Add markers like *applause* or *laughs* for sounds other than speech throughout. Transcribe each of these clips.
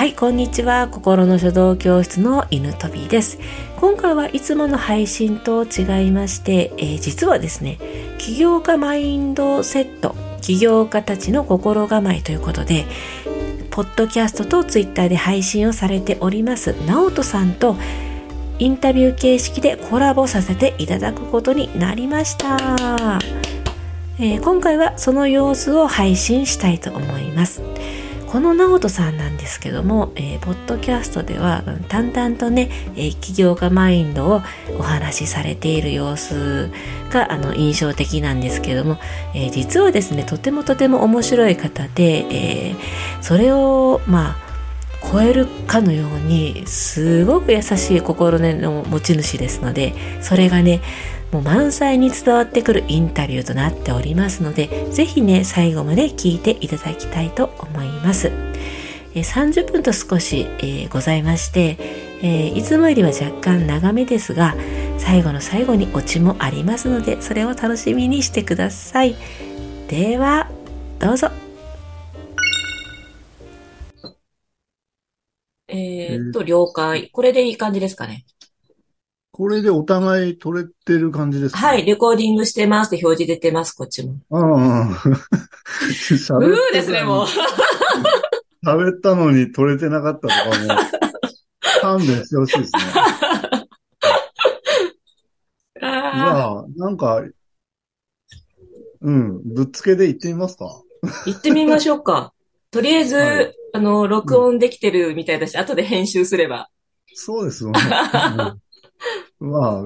はい、こんにちは。心の書道教室の犬飛びです。今回はいつもの配信と違いまして、えー実はですね、起業家マインドセット、起業家たちの心構えということで、ポッドキャストとツイッターで配信をされております、直人さんとインタビュー形式でコラボさせていただくことになりました。えー今回はその様子を配信したいと思います。この直人さんなんですけども、えーポッドキャストではうん淡々とね、えー起業家マインドをお話しされている様子があの印象的なんですけども、えー実はですねとてもとても面白い方で、えそれをまあ超えるかのようにすごく優しい心の持ち主ですのでそれがねもう満載に伝わってくるインタビューとなっておりますのでぜひね最後まで聞いていただきたいと思います。えー30分と少し、えーございまして、えーいつもよりは若干長めですが最後の最後にオチもありますのでそれを楽しみにしてください。ではどうぞ。えーっと、了解。これでいい感じですかね。これでお互い取れてる感じですか？はい、レコーディングしてますって表示出てます、こっちも。うんう *laughs* ーですね、もう。*laughs* 喋ったのに取れてなかったとかも、*laughs* 勘弁してほしいですね。じあゃあ、なんか、うん、ぶっつけで行ってみますか？ー行ってみましょうか。とりあえず、はいあの、録音できてるみたいだし、後で編集すれば。そうですよね。うんまあ、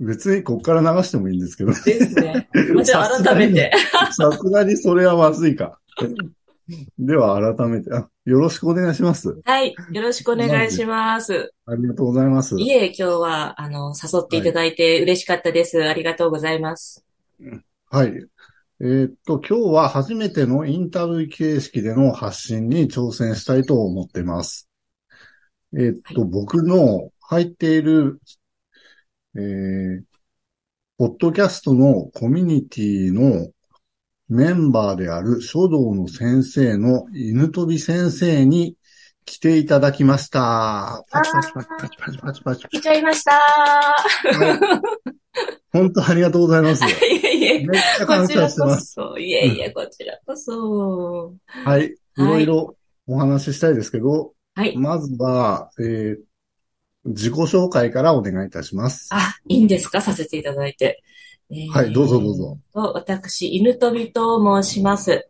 別にこっから流してもいいんですけど。ですね。まあじゃあ改めて。さすがにそれはまずいか。では改めてあ、よろしくお願いします。はい。よろしくお願いします。ありがとうございます。いえ、今日は、あの、誘っていただいて嬉しかったです。ありがとうございます。はい。えーっと、今日は初めてのインタビュー形式での発信に挑戦したいと思っています。えーっと、僕の入っている、えー、ポッドキャストのコミュニティのメンバーである書道の先生の犬飛び先生に来ていただきました。パチパチパチパチパチパチパチ。来ちゃいましたはい本当ありがとうございます。*laughs* いえいえ、めっちゃこ感ちらこ謝してます。そ。いえいえ、こちらこそ。はい。いろいろお話ししたいですけど、はい。まずは、えー自己紹介からお願いいたします。あ、いいんですか？させていただいて。えーはいどうぞどうぞ。と私、犬飛びと申します。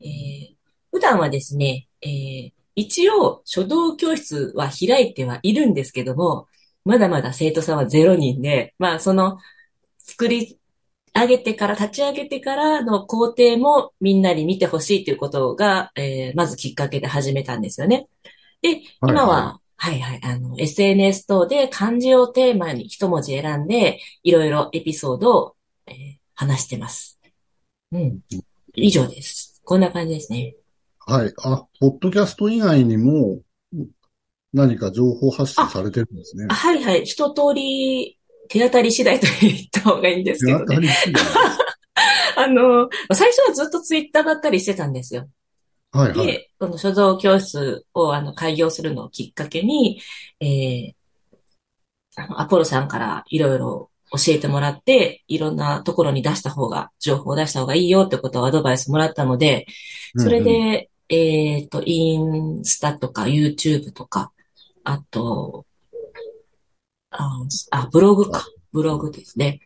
えー普段はですね、えー一応、書道教室は開いてはいるんですけども、まだまだ生徒さんは0人で、まあ、その、作り上げてから、立ち上げてからの工程もみんなに見てほしいということが、えーまずきっかけで始めたんですよね。で、今は、はいはい、あの、SNS 等で漢字をテーマに一文字選んで、いろいろエピソードを、えー話してます。うん。以上です。こんな感じですね。はい。あ、ポッドキャスト以外にも何か情報発信されてるんですねあ。はいはい。一通り手当たり次第と言った方がいいんですけどね。手当たり次第 *laughs* あの、最初はずっとツイッターばっかりしてたんですよ。はいはい。で、この書道教室をあの開業するのをきっかけに、えーあの、アポロさんからいろいろ教えてもらって、いろんなところに出した方が、情報を出した方がいいよってことをアドバイスもらったので、それうんうん、で、えっと、インスタとか YouTube とか、あと、あ、あブログか。ブログですね。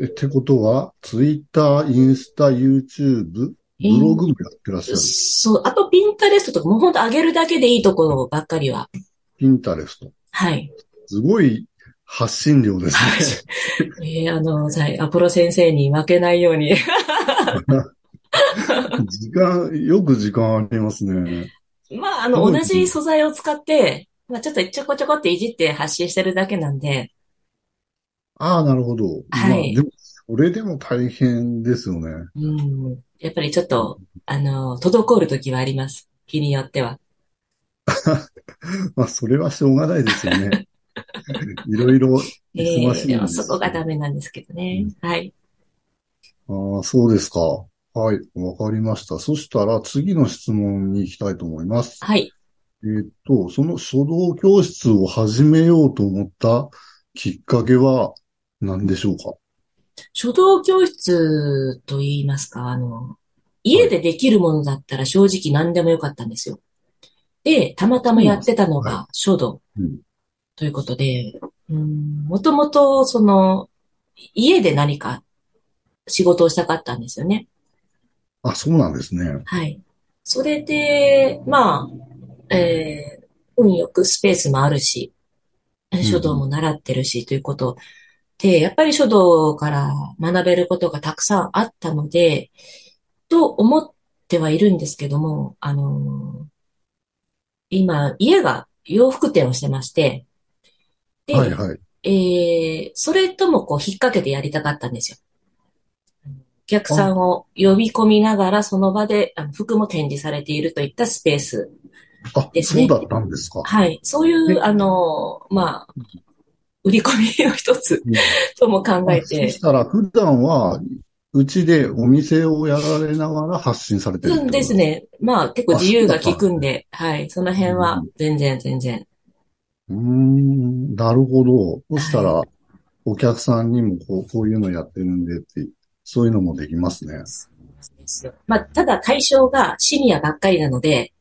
えってことは、ツイッター、インスタ、YouTube、ブログもやってらっしゃる。そう、あとピンタレストとか、もうほんと上げるだけでいいところばっかりは。ピンタレスト。はい。すごい発信量ですね。*laughs* えーあの、はい、アポロ先生に負けないように。時間、よく時間ありますね。まあ、あの、うん同じ素材を使って、まあ、ちょっとちょこちょこっていじって発信してるだけなんで、ああ、なるほど。はいまあ、でも、それでも大変ですよね。うん、やっぱりちょっと、あの、滞る時はあります。日によっては。*laughs* まあ、それはしょうがないですよね。*laughs* いろいろえ忙しいんですーでもそこがダメなんですけどね。はい。ああ、そうですか。はい、わかりました。そしたら次の質問に行きたいと思います。はい。えーっと、その書道教室を始めようと思ったきっかけは何でしょうか？書道教室と言いますか、あの、家でできるものだったら正直何でもよかったんですよ。で、たまたまやってたのはが書道うんということで、うんもともとその、家で何か仕事をしたかったんですよね。あ、そうなんですね。はい。それで、まあ、えー運よくスペースもあるし、ん書道も習ってるし、ということで、やっぱり書道から学べることがたくさんあったので、と思ってはいるんですけども、あのー今、家が洋服店をしてまして、で、はいはい。えー、それともこう引っ掛けてやりたかったんですよ。お客さんを呼び込みながらその場であの服も展示されているといったスペース。あ、ですねそうだったんですか。はい。そういう、えあの、まあ、売り込みの一つうんとも考えあそてし、たら普段は、うちでお店をやられながら発信されてるってうですね。まあ結構自由が利くんで、はい。その辺は全然全然。うーん、なるほど。そしたら、お客さんにもこうこういうのやってるんでって、そういうのもできますね。ですよ。まあ、ただ対象がシニアばっかりなので、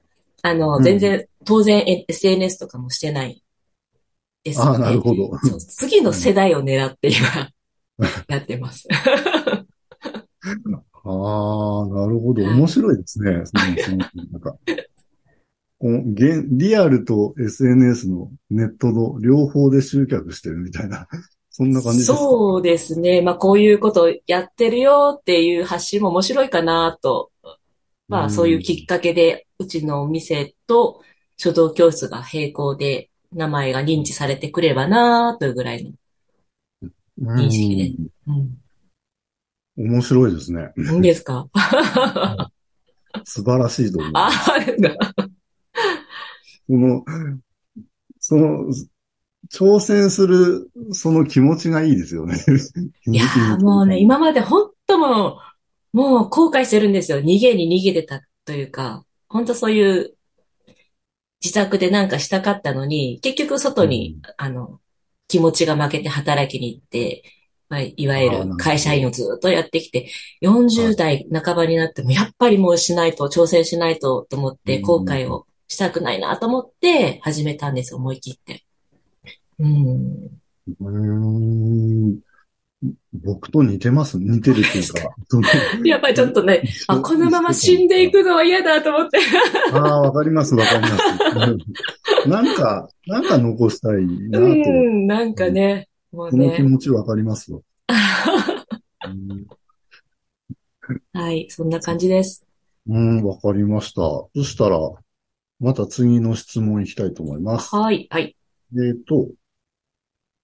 あの、うん全然、当然え SNS とかもしてないですああ、のでなるほど。次の世代を狙って今、*laughs* やってます。ああ、なるほど。はい面白いですね。そのそのなんか、この現リアルと SNS のネットの両方で集客してるみたいな、そんな感じですか？そうですね。まあ、こういうことをやってるよっていう発信も面白いかなと。まあ、そういうきっかけで、うちのお店と書道教室が並行で名前が認知されてくればなというぐらいの。うん認識でうん。面白いですね。いいんですか？素晴らしいと思います。ああ、ですかその、その、挑戦する、その気持ちがいいですよね。いやー *laughs* もうね、今まで本当もう、もう後悔してるんですよ。逃げに逃げてたというか、本当そういう自宅でなんかしたかったのに、結局外に、あの、気持ちが負けて働きに行って、まあ、いわゆる会社員をずっとやってきて、40代半ばになっても、やっぱりもうしないと、挑戦しないとと思って、うん後悔をしたくないなと思って始めたんです、思い切って。うん。うーん僕と似てます？似てるっていうか。*laughs* やっぱりちょっとね、あ、このまま死んでいくのは嫌だと思って。ああ、わかります、わかります。なんか、なんか残したいなと、うん、なんかね、もうこの気ね。持ちわかります？よ。うんはい、そんな感じです。うん、わかりました。そしたら、また次の質問いきたいと思います。はい、はい。えっと、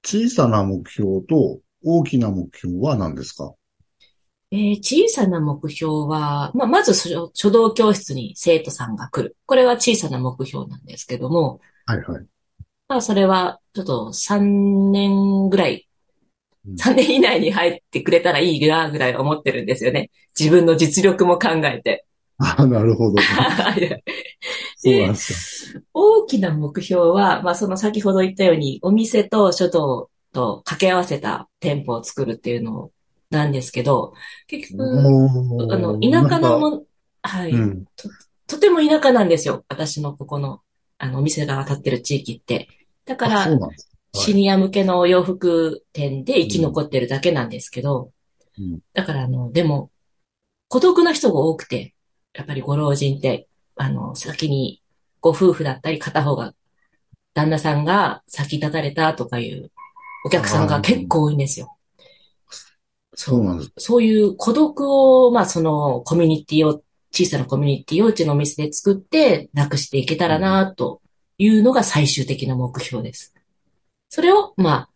小さな目標と大きな目標は何ですか？えー小さな目標は、まあ、まず書書道教室に生徒さんが来る。これは小さな目標なんですけども、はいはい。まあ、それはちょっと3年ぐらい、うん3年以内に入ってくれたらいいな、ぐらい思ってるんですよね。自分の実力も考えて。ああ、なるほど。*laughs* そうなんですか。大きな目標は、まあ、その先ほど言ったように、お店と書道と掛け合わせた店舗を作るっていうのなんですけど、結局、あの、田舎のもん、はい、うん。とても田舎なんですよ。私のここの、あの、お店が立ってる地域って。だから、シニア向けの洋服店で生き残ってるだけなんですけど、うんだからあの、でも、孤独な人が多くて、やっぱりご老人って、あの、先にご夫婦だったり片方が、旦那さんが先立たれたとかいうお客さんが結構多いんですよ。そうなんです。そういう孤独を、まあそのコミュニティを、小さなコミュニティをうちのお店で作ってなくしていけたらなというのが最終的な目標です。それを、まあ、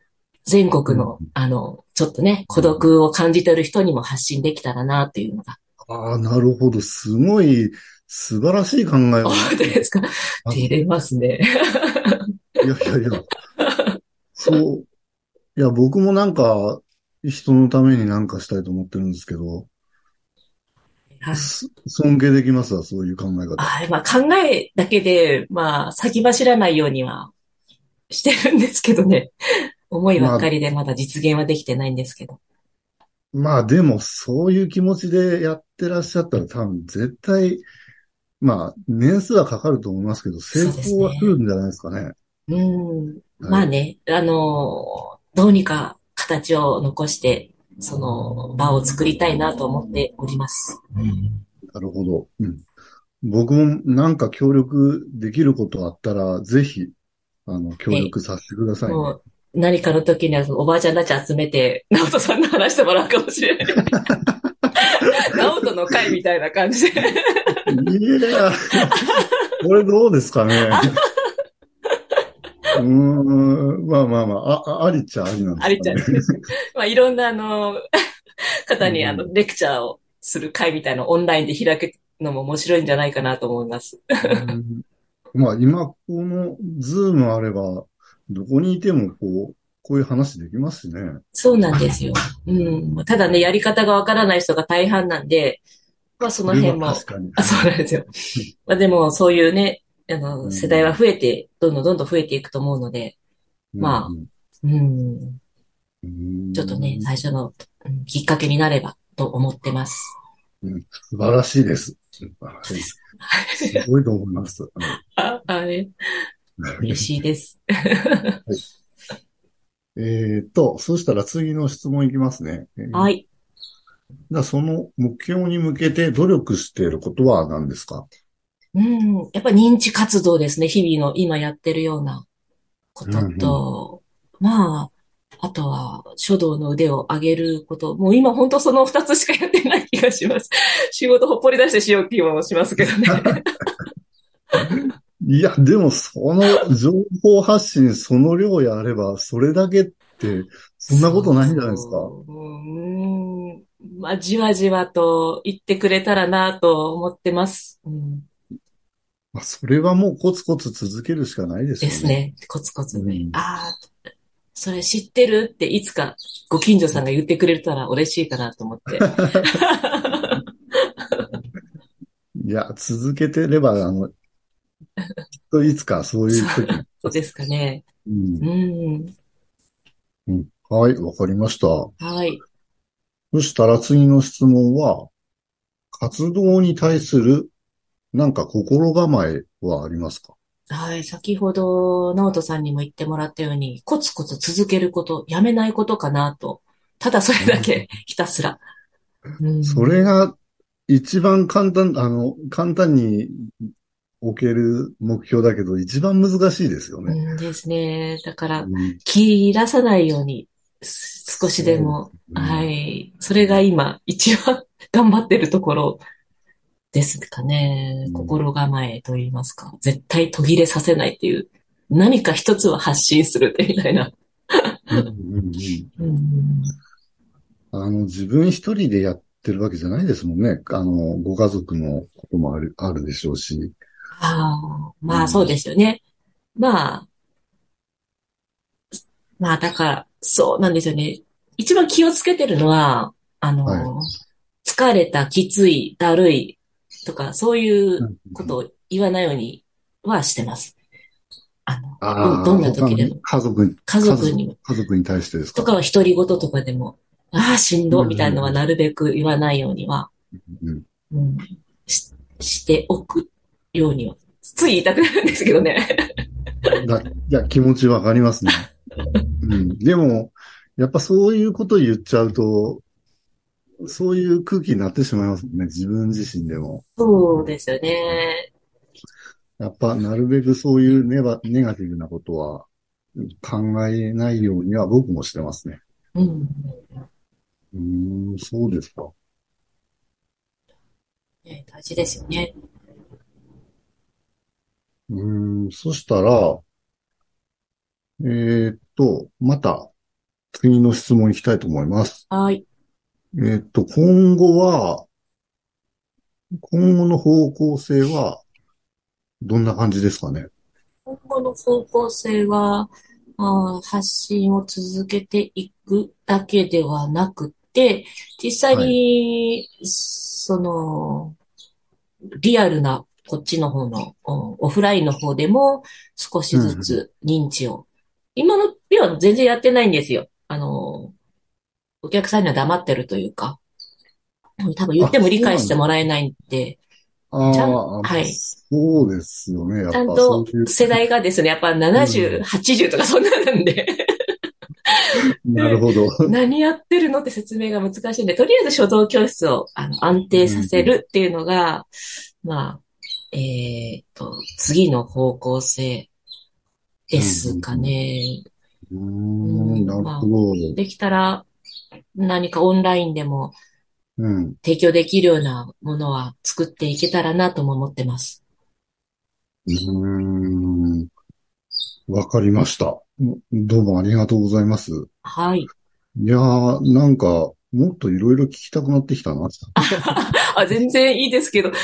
全国の、うんあの、ちょっとね、孤独を感じてる人にも発信できたらなというのが。ああ、なるほど。すごい素晴らしい考えを。本当ですか？あ照れますね。いやいやいや。*laughs* そう。いや、僕もなんか、人のためになんかしたいと思ってるんですけど、はい。す尊敬できますわ、そういう考え方。あまあ考えだけで、まあ先走らないようにはしてるんですけどね。*laughs* 思いばっかりでまだ実現はできてないんですけど。まあでも、そういう気持ちでやってらっしゃったら多分絶対、まあ年数はかかると思いますけど、成功は来るんじゃないですかね。うん。はいまあね、あの、どうにか形を残して、その場を作りたいなと思っております。なるほど。うん。僕もなんか協力できることあったら、ぜひ、あの、協力させてくださいね。もう何かの時にはおばあちゃんたち集めて、直人さんの話してもらうかもしれない。*laughs* 直人の会みたいな感じで。いや、これどうですかね。うーん、まあまあまあ、あ、ありっちゃありなんですかね。ありっちゃありまあ、いろんなあの、*laughs* 方にあの、うレクチャーをする会みたいなオンラインで開くのも面白いんじゃないかなと思います。うんまあ今、このズームあれば、どこにいてもこう、こういう話できますしね。そうなんですよ。うん。ただね、やり方がわからない人が大半なんで、まあその辺も、確かに。あ、そうなんですよ。*laughs* まあでも、そういうね、あうの、ん。世代は増えて、どんどんどんどん増えていくと思うので、まあうん。ちょっとね、最初の、うんきっかけになればと思ってます。素晴らしいです。はいすごいと思います。*laughs* あ、あれ、*laughs* 嬉しいです。えっと、そしたら次の質問いきますね。はいい。じゃあその目標に向けて努力していることは何ですか？うん、やっぱ認知活動ですね。日々の今やってるようなことと、まあ、あとは書道の腕を上げること。もう今本当その二つしかやってない気がします。*laughs* 仕事ほっぽり出してしようっていう気もしますけどね。*laughs* いや、でもその情報発信その量やれば、それだけって、そんなことないんじゃないですか？うん、まあ、じわじわと言ってくれたらなと思ってます。うん、まあ、それはもうコツコツ続けるしかないですよね。ですね。コツコツね。うんああ、それ知ってるっていつかご近所さんが言ってくれたら嬉しいかなと思って。*laughs* いや、続けてれば、あの、きっといつかそういう時、*laughs* そうですかね。うんうん。うんはい、わかりました。はい。そしたら次の質問は、活動に対するなんか心構えはありますか？はい。先ほど、直人さんにも言ってもらったように、コツコツ続けること、やめないことかなと。ただそれだけ、ひたすら。うんそれが一番簡単、あの、簡単に置ける目標だけど、一番難しいですよね。うんですね。だから、うん切らさないように、す少しでも、うんはい。それが今、一番頑張ってるところですかねう。ん心構えと言いますか。絶対途切れさせないっていう。何か一つは発信するってみたいな。うんうんうんうんあの、自分一人でやってるわけじゃないですもんね。あの、ご家族のこともある、あるでしょうし。ああ、まあそうですよね。まあ、まあだから、そうなんですよね。一番気をつけてるのは、あの、はい疲れた、きつい、だるいとか、そういうことを言わないようにはしてます。あの、ああ、どんな時でも。家族に、家族にも、家族に対してですか？とかは独り言とかでも、ああ、しんど、みたいなのはなるべく言わないようには、うんうん、ししておくようには。つい言いたくなるんですけどね。だいや、気持ちわかりますね。*laughs* うん。でも、やっぱそういうこと言っちゃうと、そういう空気になってしまいますね。自分自身でも。そうですよね。やっぱ、なるべくそういうネバネガティブなことは考えないようには僕もしてますね。うん。うーん、そうですか。ね大事ですよね。うーん、そしたら、えーっと、また次の質問いきたいと思います。はい。えーっと、今後は、今後の方向性は、どんな感じですかね？今後の方向性は、あー発信を続けていくだけではなくて、実際に、その、リアルな、こっちの方の、おオフラインの方でも少しずつ認知を。今の日は全然やってないんですよ。お客さんには黙ってるというか、多分言っても理解してもらえないんで、あちゃんあ、はいそうですよね。やっぱちゃんと世代がですね、やっぱ70、80とかそんななんで、*laughs* なるほど。何やってるのって説明が難しいんで、とりあえず書道教室をあの安定させるっていうのが、まあ、えっ、と、次の方向性ですかね。うーん、なるほど。できたら、何かオンラインでもうん。提供できるようなものは作っていけたらなとも思ってます。うーん。わかりました。どうもありがとうございます。はい。いやー、なんか、もっといろいろ聞きたくなってきたな。*laughs* あ、全然いいですけど。*laughs*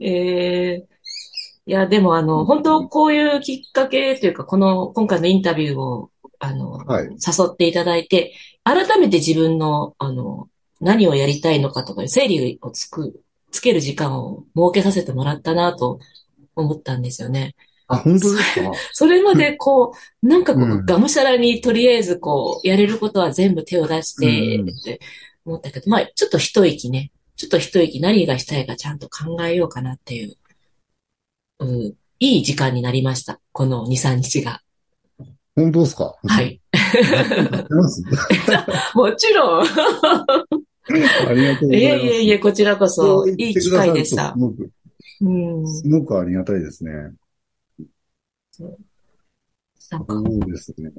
えーいや、でもあの、本当こういうきっかけというか、この、今回のインタビューを、あの、はい。誘っていただいて、改めて自分の、あの、何をやりたいのかとか整理をつく、つける時間を設けさせてもらったなと思ったんですよね。あ、本当ですか？*laughs* それまでこう、なんかこう、うんがむしゃらにとりあえずこう、やれることは全部手を出してうんって思ったけど、まあちょっと一息ね、ちょっと一息何がしたいかちゃんと考えようかなっていう、うん、いい時間になりました。この2、3日が。本当ですか？はい。*laughs* *laughs* もちろん。*laughs* ありがとうございます。いえいえいえ、こちらこそいい機会でしたす。ごく、うん。すごくありがたいですね。そうですね。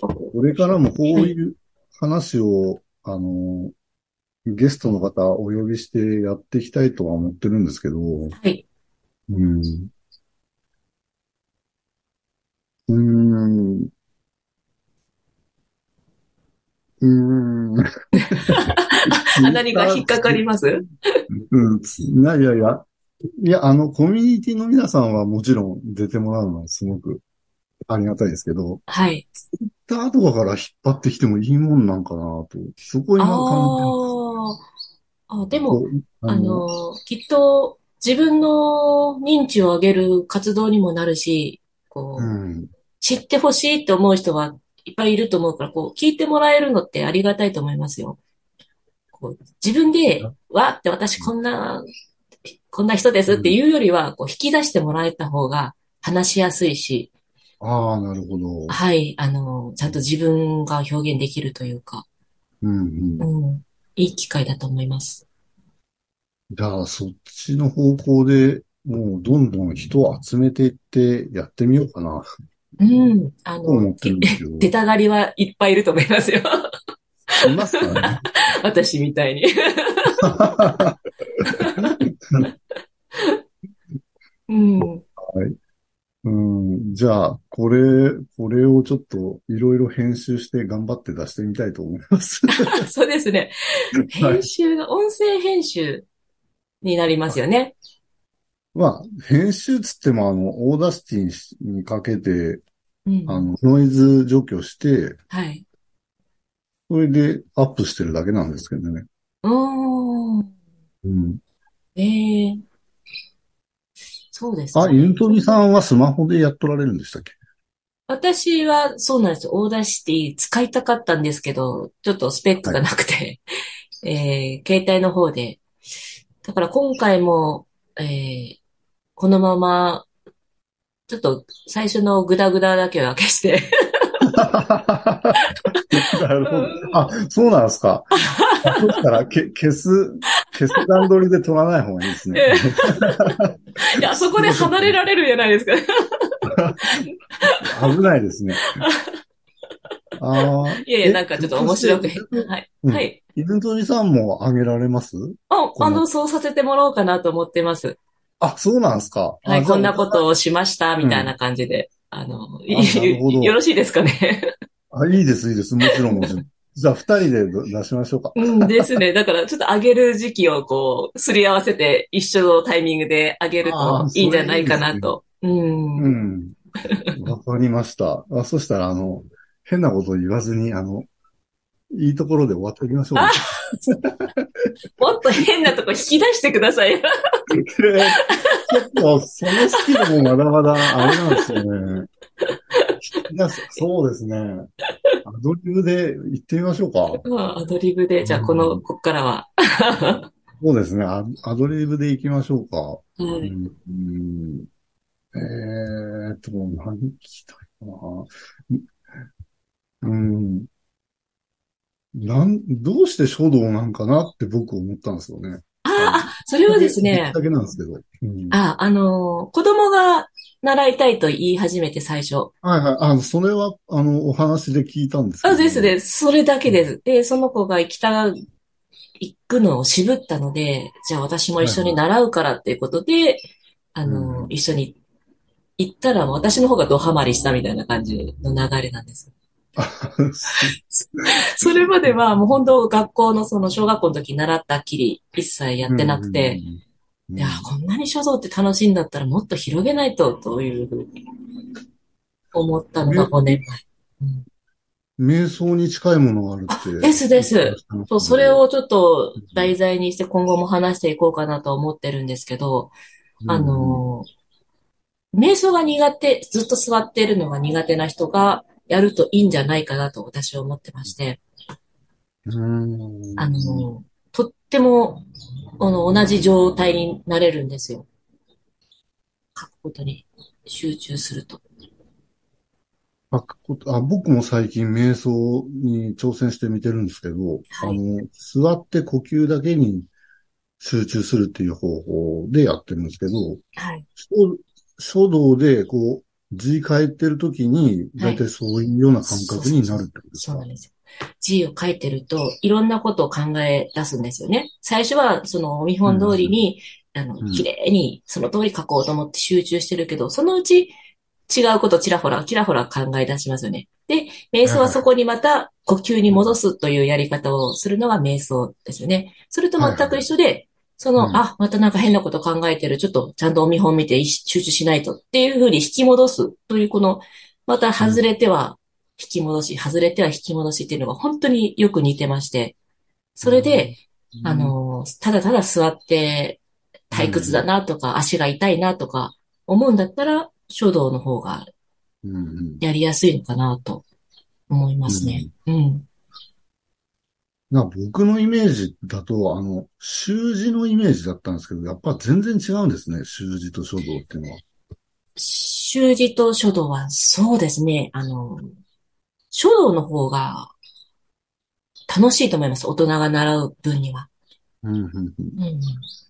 ここれからもこういう話を、あの、ゲストの方お呼びしてやっていきたいとは思ってるんですけど、う、はい。うん。うーん。うーん。あ *laughs* 何が引っかかります？うん。いやいやいや。いや、あの、コミュニティの皆さんはもちろん出てもらうのはすごくありがたいですけど、はい。ツイッターとかから引っ張ってきてもいいもんなんかなと。そこ今考ああ。あ、でも、るあ、の、きっと自分の認知を上げる活動にもなるし、こう、うん。知ってほしいって思う人はいっぱいいると思うから、こう、聞いてもらえるのってありがたいと思いますよ。こう自分で、わーって私こんな、こんな人ですっていうよりは、こう、引き出してもらえた方が話しやすいし、ああ、なるほど。はい、あの、ちゃんと自分が表現できるというか、うんうん。うん、いい機会だと思います。じゃあ、そっちの方向で、もうどんどん人を集めていってやってみようかな、うん、あの。*laughs* 出たがりはいっぱいいると思いますよ。いますかね？*laughs* 私みたいに。*laughs* うん。うん、じゃあ、これ、これをちょっといろいろ編集して頑張って出してみたいと思います。そうですね。はい編集が、音声編集になりますよね。まあ、編集つっても、あの、 Audacity にかけて、うん。あの、ノイズ除去して、はい。それでアップしてるだけなんですけどね。うーん。うん。ええそうですあ、ね。ユントビさんはスマホでやっとられるんでしたっけ？私はそうなんですよ。 Audacity 使いたかったんですけど、ちょっとスペックがなくて、*laughs* えー携帯の方で。だから今回も、えーこのまま、ちょっと最初のグダグダだけは消して、なるほど。あ、そうなんですか。そしたら、け、消す、消す段取りで取らない方がいいですね。*laughs* いや、そこで離れられるじゃないですか。*laughs* 危ないですね。ああ。いやいや、なんかちょっと面白く、えはい。うんはい。イルトニさんもあげられます？あ、あの、そうさせてもらおうかなと思ってます。あ、そうなんですか。はい、こんなことをしました、みたいな感じで。あの、いあなるほどよろしいですかね。あ、いいです、いいです。もちろん、もちろん。*laughs* じゃあ、二人で出しましょうか。うんですね。だから、ちょっと上げる時期をこう、すり合わせて、一緒のタイミングで上げるといいんじゃないかなと。うん。うん。わかりました。あ、そしたら、あの、変なこと言わずに、あの、いいところで終わっておきましょうか。もっと変なとこ引き出してくださいよ。結構、そのスキルもまだまだあれなんですよね。そうですね。アドリブで行ってみましょうか。まあ、アドリブで、じゃあこの、こっからは。そうですね。アアドリブで行きましょうか。はい。うんうんえーっと、何聞きたいかな。うん。なん、どうして書道なんかなって僕思ったんですよね。ああ、それはですねだ、けなんですけど。うんあ、あのー子供が習いたいと言い始めて最初。はいはい。あの、それは、あの、お話で聞いたんですけど。あ、ですです。それだけです。で、その子が行きた、行くのを渋ったので、じゃあ私も一緒に習うからっていうことで、あのー、うん一緒に行ったら私の方がドハマりしたみたいな感じの流れなんです。*laughs* それまではもう本当学校のその小学校の時習ったっきり一切やってなくて、うん、いや、こんなに書道って楽しいんだったらもっと広げないと、というふうに思ったのが5年瞑想に近いものがあるって。あですです。前。そう、それをちょっと題材にして今後も話していこうかなと思ってるんですけど、あ、の、瞑想が苦手、ずっと座ってるのが苦手な人がやるといいんじゃないかなと私は思ってまして、うん、あの、とっても、あの、同じ状態になれるんですよ。書くことに集中すると。書くことあ僕も最近瞑想に挑戦してみてるんですけど、はいあの、座って呼吸だけに集中するっていう方法でやってるんですけど、はい。書書道でこう字書いてるときに、だいたいそういうような感覚になるってことですか？そうなんですよ。字を書いてると、いろんなことを考え出すんですよね。最初は、その、お見本通りに、あのう、ん綺麗に、その通り書こうと思って集中してるけど、そのうち、違うことちらほら、ちらほら考え出しますよね。で、瞑想はそこにまた呼吸に戻すというやり方をするのが瞑想ですよね。それと全く一緒で、その、うんあ、またなんか変なこと考えてる。ちょっとちゃんとお見本見て集中しないとっていうふうに引き戻すという、この、また外れては引き戻し、外れては引き戻しっていうのが本当によく似てまして、それで、あ、の、ただただ座って退屈だなとか、足が痛いなとか思うんだったら、書道の方がうんうんやりやすいのかなと思いますね。うん。な僕のイメージだと、あの、習字のイメージだったんですけど、やっぱ全然違うんですね、習字と書道っていうのは。習字と書道はそうですね、あの、書道の方が楽しいと思います。大人が習う分には。うんうんうん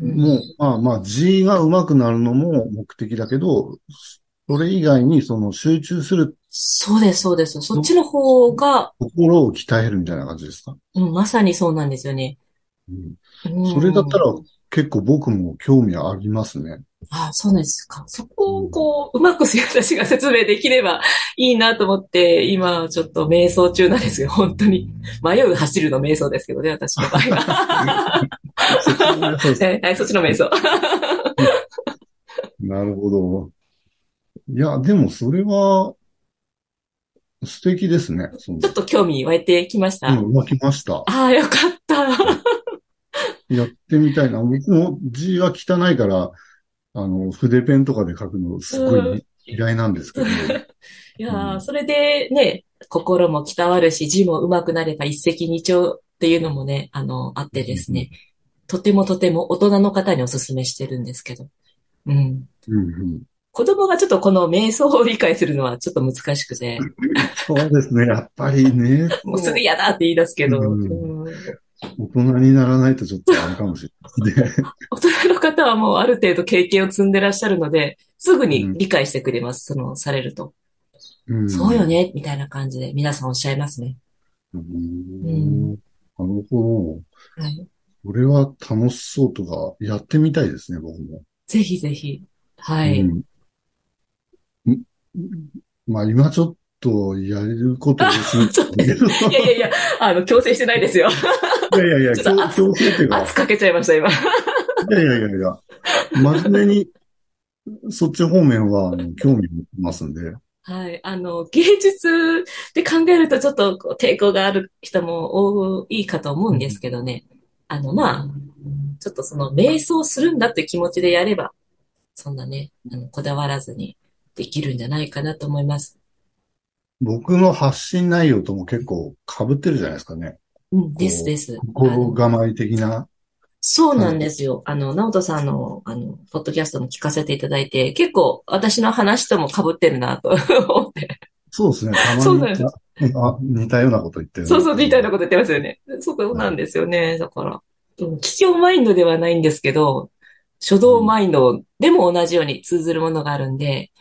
うん。うんもう、まあまあ、字が上手くなるのも目的だけど、それ以外にその集中するそうです、そうです。そっちの方が、心を鍛えるみたいな感じですか、うん、まさにそうなんですよね。うん、うんそれだったら結構僕も興味ありますね。あそうなんですか。そこをこう、うまく私が説明できればいいなと思って、今ちょっと瞑想中なんですよ。*laughs* 本当に。迷う走るの瞑想ですけどね、私の場合は。*laughs* はいそっちの瞑想。*laughs* なるほど。いや、でもそれは素敵ですね。ちょっと興味湧いてきました。うん、湧きました。ああ、よかった。*laughs* やってみたいな。僕も字は汚いから、あの、筆ペンとかで書くのすごい嫌いなんですけど。*laughs* いやー、うんそれでね、心も鍛わるし、字も上手くなれば一石二鳥っていうのもね、あの、あってですね、とてもとても大人の方にお勧めしてるんですけど。うん。うんうん、子供がちょっとこの瞑想を理解するのはちょっと難しくて、そうですね。やっぱりね。*laughs* もうすぐ嫌だって言い出すけど、うんうん大人にならないとちょっとあれかもしれない。*laughs* 大人の方はもうある程度経験を積んでらっしゃるので、すぐに理解してくれます。その、されると。うんそうよね、みたいな感じで皆さんおっしゃいますね。うんんなるほど。はい。これは楽しそうとか、やってみたいですね、僕も。ぜひぜひ。はい。うんんまあ今ちょっとやれることですね。*laughs* いやいやいや、あの、強制してないですよ。いやいやいや、*laughs* 強強制っていうか、圧かけちゃいました、今。いやいやいやいや、真面目に、そっち方面はあの興味持ってますんで。はい。あの、芸術で考えるとちょっと抵抗がある人も多いかと思うんですけどね。あの、まあ、ちょっとその瞑想するんだっていう気持ちでやれば、そんなね、あの、こだわらずにできるんじゃないかなと思います。僕の発信内容とも結構被ってるじゃないですかね。うん、ですです。あ心の構え的な。そうなんですよ。あの、直人さんの、あの、ポッドキャストも聞かせていただいて、結構私の話とも被ってるなと思って。*laughs* そうですね。たまにそうなんであ似たようなこと言ってる。そうそう、みたいなこと言ってますよね。そうなんですよね。だから、うん企業マインドではないんですけど、書道マインドでも同じように通ずるものがあるんで、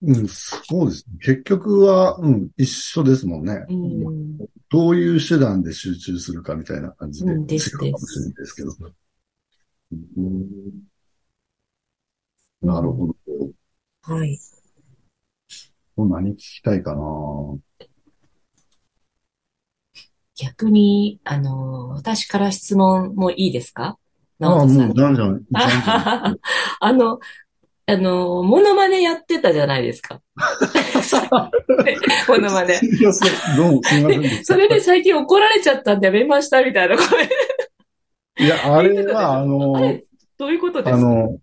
うん、そうですね。結局は、うん、一緒ですもんね。うん、どういう手段で集中するかみたいな感じで違ううんですかもしれないですけど。うんなるほど。はい。何聞きたいかな？逆に、あの、私から質問もいいですか？ああ、もう、じゃんじゃん。*laughs* あの、あの、モノマネやってたじゃないですか。*laughs* モノマネ。どうもすみません。それで最近怒られちゃったんでやめましたみたいな声。いや、あれは、あのどういうことですか？あの、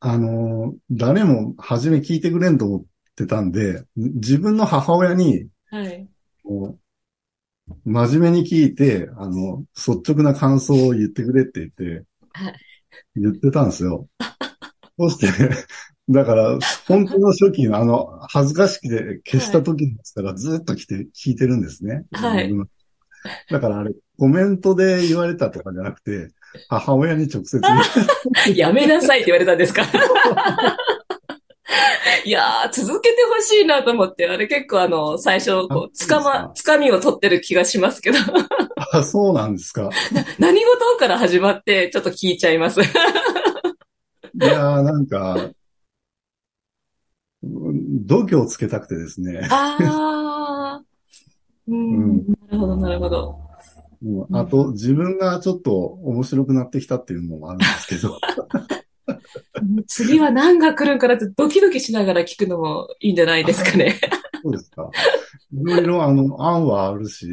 あの、誰も初め聞いてくれんと思ってたんで、自分の母親に、はい。真面目に聞いて、あの、率直な感想を言ってくれって言ってはい、言ってたんですよ。そして、だから、本当の初期のあの、恥ずかしくて消した時ですから、ずっと来て、聞いてるんですね。はい。だからあれ、コメントで言われたとかじゃなくて、母親に直接 *laughs* やめなさいって言われたんですか？*laughs* いやー、続けてほしいなと思って、あれ結構あの、最初、こう、つかま、つかみを取ってる気がしますけど、あ、そうなんですか？*laughs* 何事から始まって、ちょっと聞いちゃいます。いやー、なんか、うん度胸をつけたくてですね。あー。う *laughs* うんん、なるほど、なるほど。もうあと、自分がちょっと面白くなってきたっていうのもあるんですけど。*laughs* 次は何が来るんかなってドキドキしながら聞くのもいいんじゃないですかね。*laughs* そうですか。いろいろ、あの、案はあるし、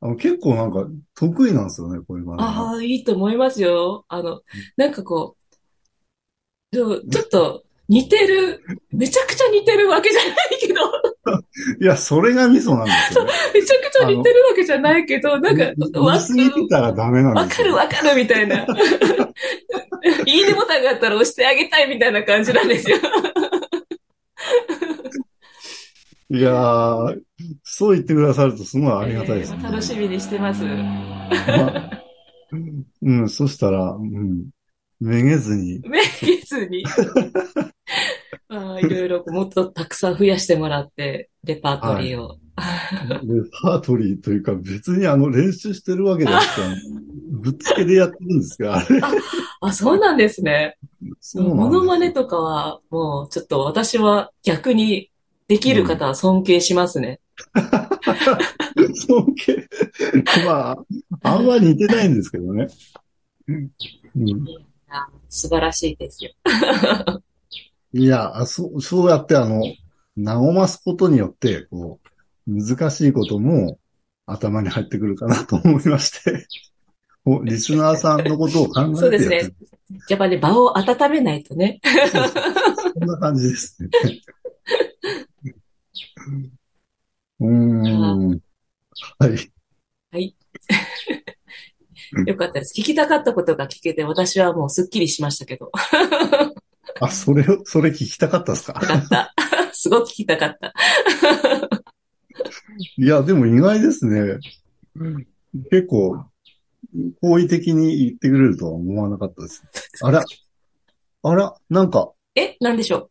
あの、結構なんか得意なんですよね、こういう場ああ、いいと思いますよ。あの、なんかこう、ちょっと似てる、めちゃくちゃ似てるわけじゃないけど、いや、それがミソなんですよね。めちゃくちゃ似てるわけじゃないけど、なんか、わ見すぎてたらダメなんわか。るわかるみたいな。*laughs* いいねボタンがあったら押してあげたいみたいな感じなんですよ。いやー、そう言ってくださるとすごいありがたいですね。えー楽しみにしてます。まうん、そしたら、うん、めげずに、めげずに。*laughs* あーいろいろもっとたくさん増やしてもらって、レパートリーを。レパートリーというか別にあの練習してるわけじゃなくて、*laughs* ぶっつけでやってるんですが、あれ、あ、そうなんですね。モノマネとかは、もうちょっと私は逆にできる方は尊敬しますね。尊敬。まあ、あんま似てないんですけどね。うん、あ素晴らしいですよ。いや、あそう、そうやってあの、和ますことによって、こう、難しいことも頭に入ってくるかなと思いまして、*laughs* おリスナーさんのことを考えてそうですね。やっぱり場を温めないとね。そうそうそんな感じですね。*laughs* うーん。はい。よかったです。聞きたかったことが聞けて、私はもうすっきりしましたけど。あ、それを、それ聞きたかったですか？よかった。*laughs* すごく聞きたかった。*laughs* いや、でも意外ですね。結構、好意的に言ってくれるとは思わなかったです。あら、あら、なんか、え、なんでしょ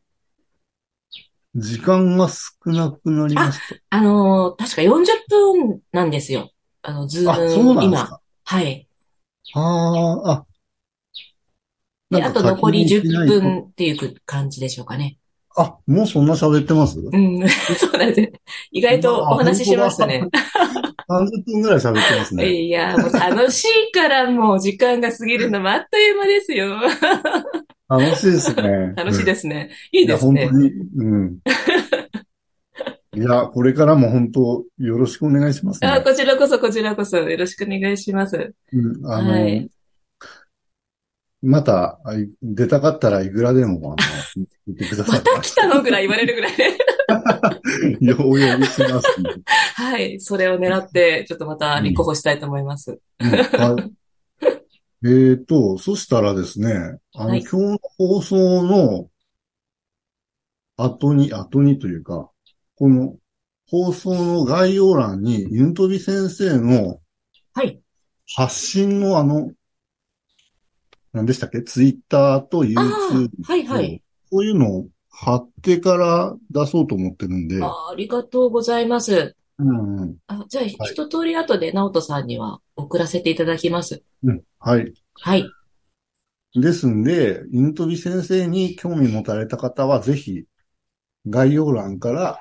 う？時間が少なくなりましあのー確か40分なんですよ。あの、ズた。あ、ーム、今。か。はい。ああ、あ。で、あと残り10書きにしないと分っていう感じでしょうかね。あ、もうそんな喋ってます？うん、*laughs* そうなんですね。意外とお話ししますね。?30 *laughs* 分ぐらい喋ってますね。いや、もう楽しいからもう時間が過ぎるのもあっという間ですよ。楽しいですね。*laughs* 楽しいですね。いいですね。本当に、うん。いや、これからも本当、よろしくお願いしますあ、ね。こちらこそ、こちらこそ、よろしくお願いします。うん、あの、はいまた、出たかったらいくらでも、あの、言ってくださまい。た来たのぐらい言われるぐらいね。*laughs* よう呼びしますんで。はい。それを狙って、ちょっとまた立候補したいと思います。うんはい。*laughs* えーと、そしたらですね、あの、はい今日の放送の後に、後にというか、この放送の概要欄に、ユントビ先生のはい。発信のあの、何でしたっけ？ツイッターとあ YouTube あ、はいはい。こういうのを貼ってから出そうと思ってるんで、あありがとうございます。うんうんあじゃあ、一通り後で直人さんには送らせていただきます。うん、はい。はい。ですんで、イントビ先生に興味持たれた方は、ぜひ、概要欄から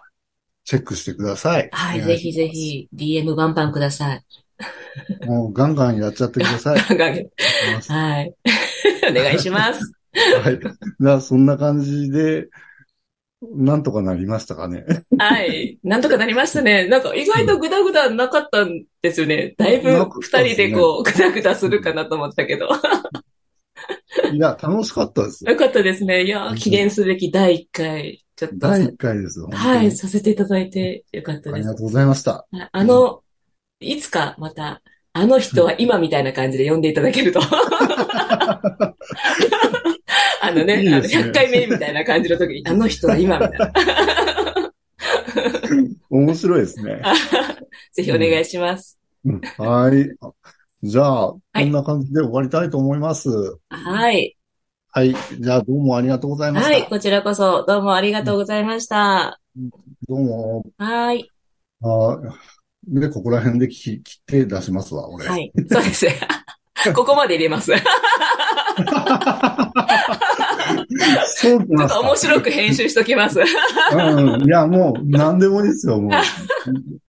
チェックしてください。はい。ぜひぜひ、DM バンバンください。*laughs* もうガンガンやっちゃってください。はい。*laughs* お願いします。*laughs* はい。じゃあ、そんな感じで、なんとかなりましたかね。はい。なんとかなりましたね。なんか意外とグダグダなかったんですよね。だいぶ二人でこう、グダグダするかなと思ったけど。いや、楽しかったですよ。よかったですね。いや、記念すべき第1回、ちょっと、第1回ですよ。はい、させていただいてよかったです。ありがとうございました。はいあの、いつかまた、あの人は今みたいな感じで呼んでいただけると。*laughs* あのね、あのいいですね100回目みたいな感じの時に、あの人は今みたいな。*laughs* 面白いですね。*laughs* ぜひお願いします。うんはい。じゃあ、こいんな感じで終わりたいと思います。はい。はい。じゃあ、どうもありがとうございました。はい、こちらこそどうもありがとうございました。どうも。はい。あで、ここら辺で切切って出しますわ、俺。はい。そうですね。*laughs* ここまで入れます。ちょそうきまっと面白く編集しときます。うん。いや、もう、何でもいいですよ、もう。*laughs*